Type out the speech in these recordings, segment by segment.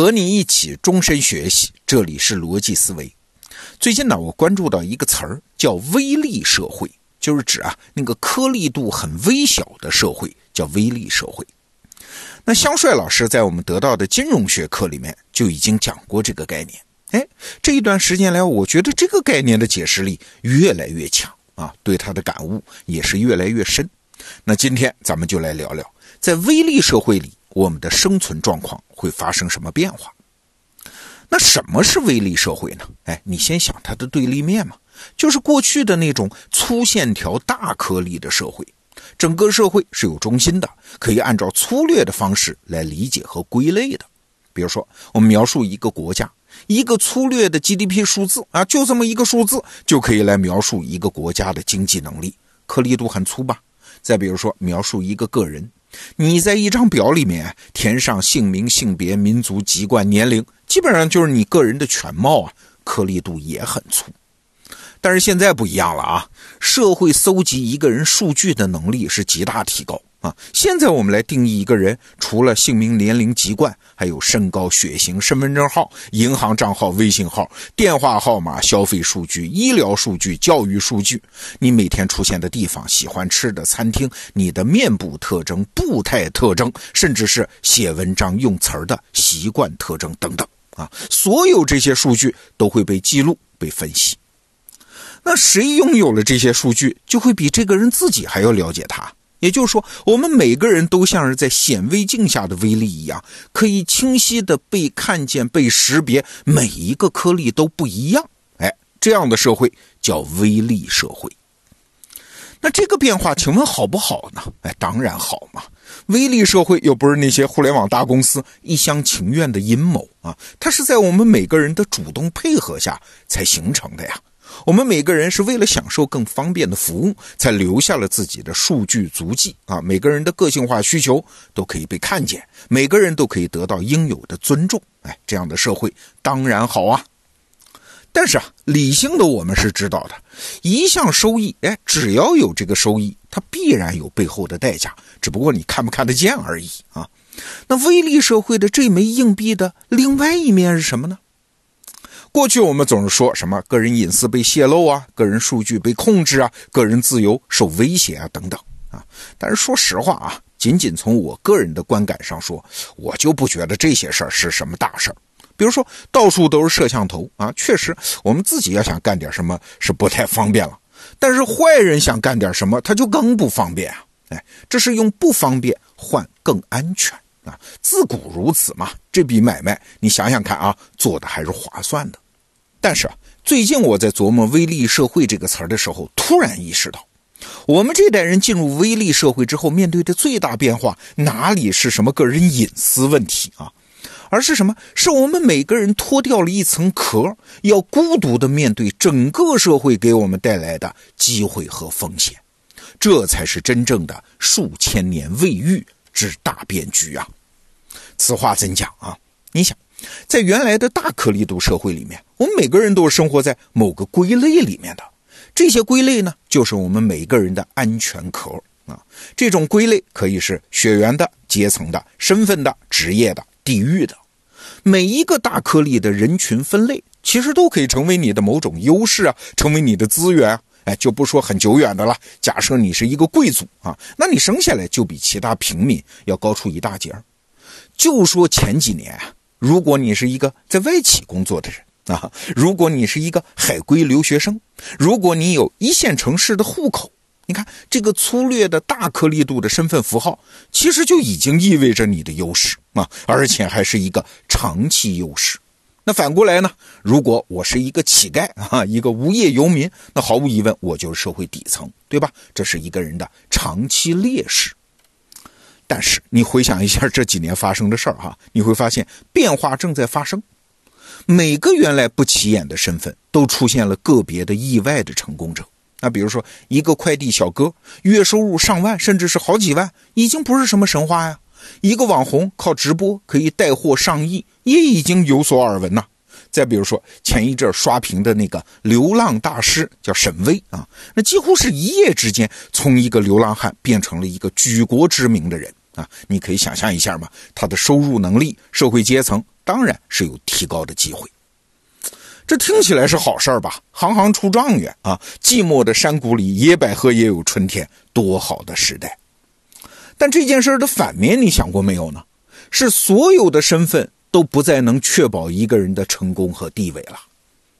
和你一起终身学习，这里是逻辑思维。最近呢，我关注到一个词儿叫微粒社会，就是指啊那个颗粒度很微小的社会叫微粒社会。那香帅老师在我们得到的金融学课里面就已经讲过这个概念。哎，这一段时间来，我觉得这个概念的解释力越来越强啊，对他的感悟也是越来越深。那今天咱们就来聊聊，在微粒社会里。我们的生存状况会发生什么变化？那什么是微粒社会呢？哎，你先想它的对立面嘛，就是过去的那种粗线条、大颗粒的社会，整个社会是有中心的，可以按照粗略的方式来理解和归类的。比如说，我们描述一个国家，一个粗略的 GDP 数字啊，就这么一个数字就可以来描述一个国家的经济能力，颗粒度很粗吧？再比如说，描述一个个人。你在一张表里面填上姓名、性别、民族、籍贯、年龄，基本上就是你个人的全貌啊，颗粒度也很粗。但是现在不一样了啊，社会搜集一个人数据的能力是极大提高。啊，现在我们来定义一个人，除了姓名、年龄、籍贯，还有身高、血型、身份证号、银行账号、微信号、电话号码、消费数据、医疗数据、教育数据，你每天出现的地方、喜欢吃的餐厅、你的面部特征、步态特征，甚至是写文章用词儿的习惯特征等等。啊，所有这些数据都会被记录、被分析。那谁拥有了这些数据，就会比这个人自己还要了解他。也就是说，我们每个人都像是在显微镜下的微粒一样，可以清晰的被看见、被识别，每一个颗粒都不一样。哎，这样的社会叫微粒社会。那这个变化，请问好不好呢？哎，当然好嘛！微粒社会又不是那些互联网大公司一厢情愿的阴谋啊，它是在我们每个人的主动配合下才形成的呀。我们每个人是为了享受更方便的服务，才留下了自己的数据足迹啊！每个人的个性化需求都可以被看见，每个人都可以得到应有的尊重。哎，这样的社会当然好啊！但是啊，理性的我们是知道的，一项收益，哎，只要有这个收益，它必然有背后的代价，只不过你看不看得见而已啊！那微利社会的这枚硬币的另外一面是什么呢？过去我们总是说什么个人隐私被泄露啊，个人数据被控制啊，个人自由受威胁啊，等等啊。但是说实话啊，仅仅从我个人的观感上说，我就不觉得这些事儿是什么大事儿。比如说到处都是摄像头啊，确实我们自己要想干点什么是不太方便了。但是坏人想干点什么，他就更不方便啊。哎，这是用不方便换更安全。啊，自古如此嘛，这笔买卖你想想看啊，做的还是划算的。但是啊，最近我在琢磨“微利社会”这个词儿的时候，突然意识到，我们这代人进入微利社会之后，面对的最大变化，哪里是什么个人隐私问题啊，而是什么？是我们每个人脱掉了一层壳，要孤独的面对整个社会给我们带来的机会和风险，这才是真正的数千年未遇。之大变局啊！此话怎讲啊？你想，在原来的大颗粒度社会里面，我们每个人都是生活在某个归类里面的。这些归类呢，就是我们每个人的安全壳啊。这种归类可以是血缘的、阶层的、身份的、职业的、地域的。每一个大颗粒的人群分类，其实都可以成为你的某种优势啊，成为你的资源。哎，就不说很久远的了。假设你是一个贵族啊，那你生下来就比其他平民要高出一大截儿。就说前几年啊，如果你是一个在外企工作的人啊，如果你是一个海归留学生，如果你有一线城市的户口，你看这个粗略的大颗粒度的身份符号，其实就已经意味着你的优势啊，而且还是一个长期优势。那反过来呢？如果我是一个乞丐啊，一个无业游民，那毫无疑问我就是社会底层，对吧？这是一个人的长期劣势。但是你回想一下这几年发生的事儿哈，你会发现变化正在发生。每个原来不起眼的身份都出现了个别的意外的成功者。那比如说一个快递小哥，月收入上万，甚至是好几万，已经不是什么神话呀。一个网红靠直播可以带货上亿，也已经有所耳闻呐。再比如说前一阵刷屏的那个流浪大师，叫沈巍啊，那几乎是一夜之间从一个流浪汉变成了一个举国知名的人啊，你可以想象一下嘛，他的收入能力、社会阶层当然是有提高的机会。这听起来是好事儿吧？行行出状元啊！寂寞的山谷里，野百合也有春天，多好的时代！但这件事的反面，你想过没有呢？是所有的身份都不再能确保一个人的成功和地位了。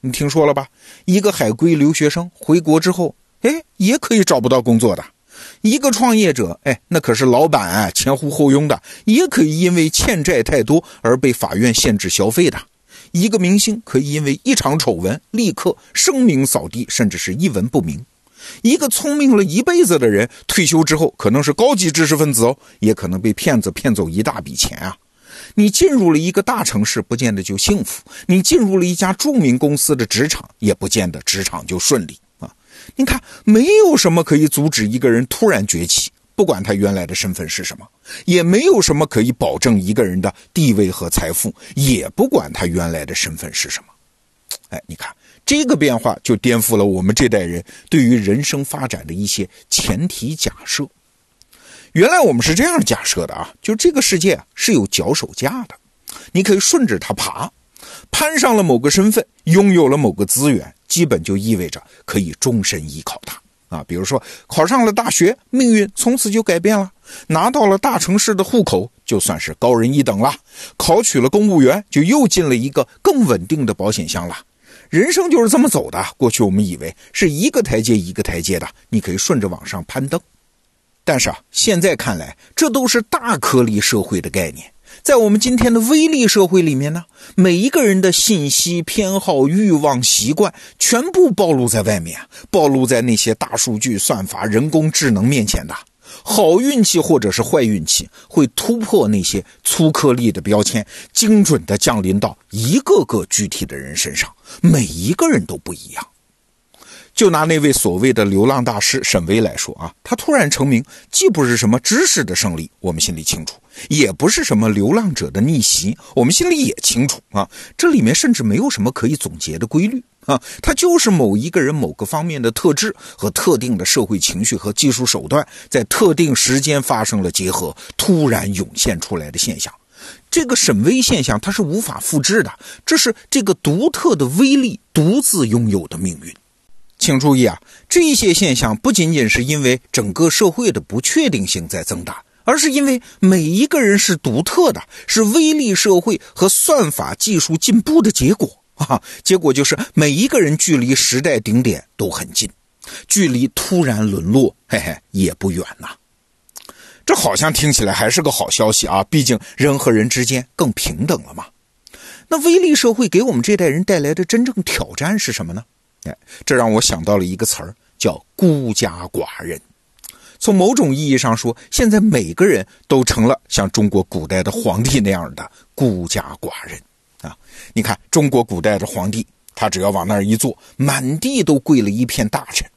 你听说了吧？一个海归留学生回国之后，哎，也可以找不到工作的；一个创业者，哎，那可是老板啊，前呼后拥的，也可以因为欠债太多而被法院限制消费的；一个明星可以因为一场丑闻立刻声名扫地，甚至是一文不名。一个聪明了一辈子的人，退休之后可能是高级知识分子哦，也可能被骗子骗走一大笔钱啊！你进入了一个大城市，不见得就幸福；你进入了一家著名公司的职场，也不见得职场就顺利你看，没有什么可以阻止一个人突然崛起，不管他原来的身份是什么；也没有什么可以保证一个人的地位和财富，也不管他原来的身份是什么。哎，你看。这个变化就颠覆了我们这代人对于人生发展的一些前提假设。原来我们是这样假设的啊，就这个世界是有脚手架的，你可以顺着它爬，攀上了某个身份，拥有了某个资源，基本就意味着可以终身依靠它啊。比如说考上了大学，命运从此就改变了；拿到了大城市的户口，就算是高人一等了；考取了公务员，就又进了一个更稳定的保险箱了。人生就是这么走的。过去我们以为是一个台阶一个台阶的，你可以顺着往上攀登。但是啊，现在看来，这都是大颗粒社会的概念。在我们今天的微利社会里面呢，每一个人的信息、偏好、欲望、习惯，全部暴露在外面，暴露在那些大数据、算法、人工智能面前的。好运气或者是坏运气，会突破那些粗颗粒的标签，精准的降临到一个个具体的人身上。每一个人都不一样。就拿那位所谓的流浪大师沈巍来说啊，他突然成名，既不是什么知识的胜利，我们心里清楚；也不是什么流浪者的逆袭，我们心里也清楚啊。这里面甚至没有什么可以总结的规律。啊，他就是某一个人某个方面的特质和特定的社会情绪和技术手段在特定时间发生了结合，突然涌现出来的现象。这个沈威现象它是无法复制的，这是这个独特的威力独自拥有的命运。请注意啊，这些现象不仅仅是因为整个社会的不确定性在增大，而是因为每一个人是独特的，是威力社会和算法技术进步的结果。啊，结果就是每一个人距离时代顶点都很近，距离突然沦落，嘿嘿，也不远呐。这好像听起来还是个好消息啊，毕竟人和人之间更平等了嘛。那微利社会给我们这代人带来的真正挑战是什么呢？哎，这让我想到了一个词儿，叫孤家寡人。从某种意义上说，现在每个人都成了像中国古代的皇帝那样的孤家寡人。啊，你看中国古代的皇帝，他只要往那儿一坐，满地都跪了一片大臣，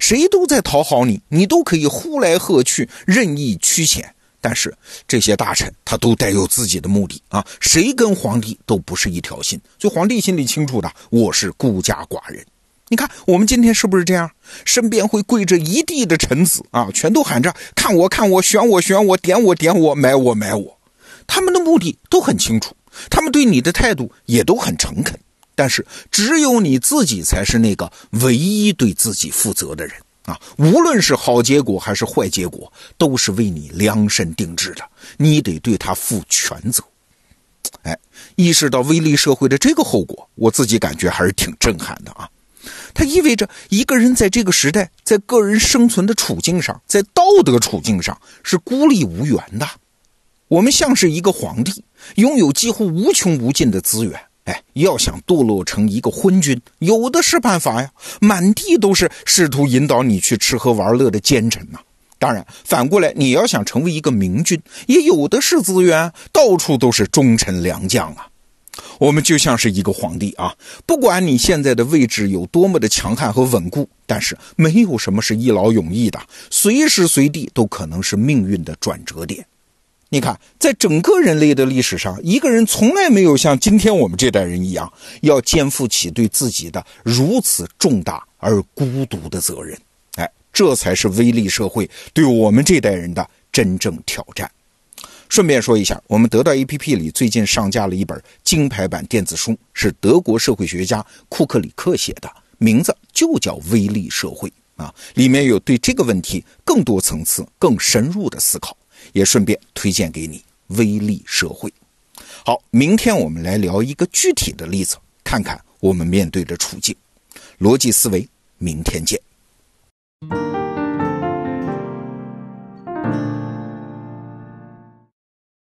谁都在讨好你，你都可以呼来喝去，任意驱遣。但是这些大臣他都带有自己的目的啊，谁跟皇帝都不是一条心，所以皇帝心里清楚的，我是孤家寡人。你看我们今天是不是这样？身边会跪着一地的臣子啊，全都喊着看我看我，选我选我，点我点我，买我买我，他们的目的都很清楚。他们对你的态度也都很诚恳，但是只有你自己才是那个唯一对自己负责的人啊！无论是好结果还是坏结果，都是为你量身定制的，你得对他负全责。哎，意识到威力社会的这个后果，我自己感觉还是挺震撼的啊！它意味着一个人在这个时代，在个人生存的处境上，在道德处境上是孤立无援的。我们像是一个皇帝，拥有几乎无穷无尽的资源。哎，要想堕落成一个昏君，有的是办法呀。满地都是试图引导你去吃喝玩乐的奸臣呐。当然，反过来，你要想成为一个明君，也有的是资源，到处都是忠臣良将啊。我们就像是一个皇帝啊，不管你现在的位置有多么的强悍和稳固，但是没有什么是一劳永逸的，随时随地都可能是命运的转折点。你看，在整个人类的历史上，一个人从来没有像今天我们这代人一样，要肩负起对自己的如此重大而孤独的责任。哎，这才是威力社会对我们这代人的真正挑战。顺便说一下，我们得到 APP 里最近上架了一本金牌版电子书，是德国社会学家库克里克写的，名字就叫《威力社会》啊，里面有对这个问题更多层次、更深入的思考，也顺便推荐给你《威力社会》。好，明天我们来聊一个具体的例子，看看我们面对的处境。逻辑思维，明天见。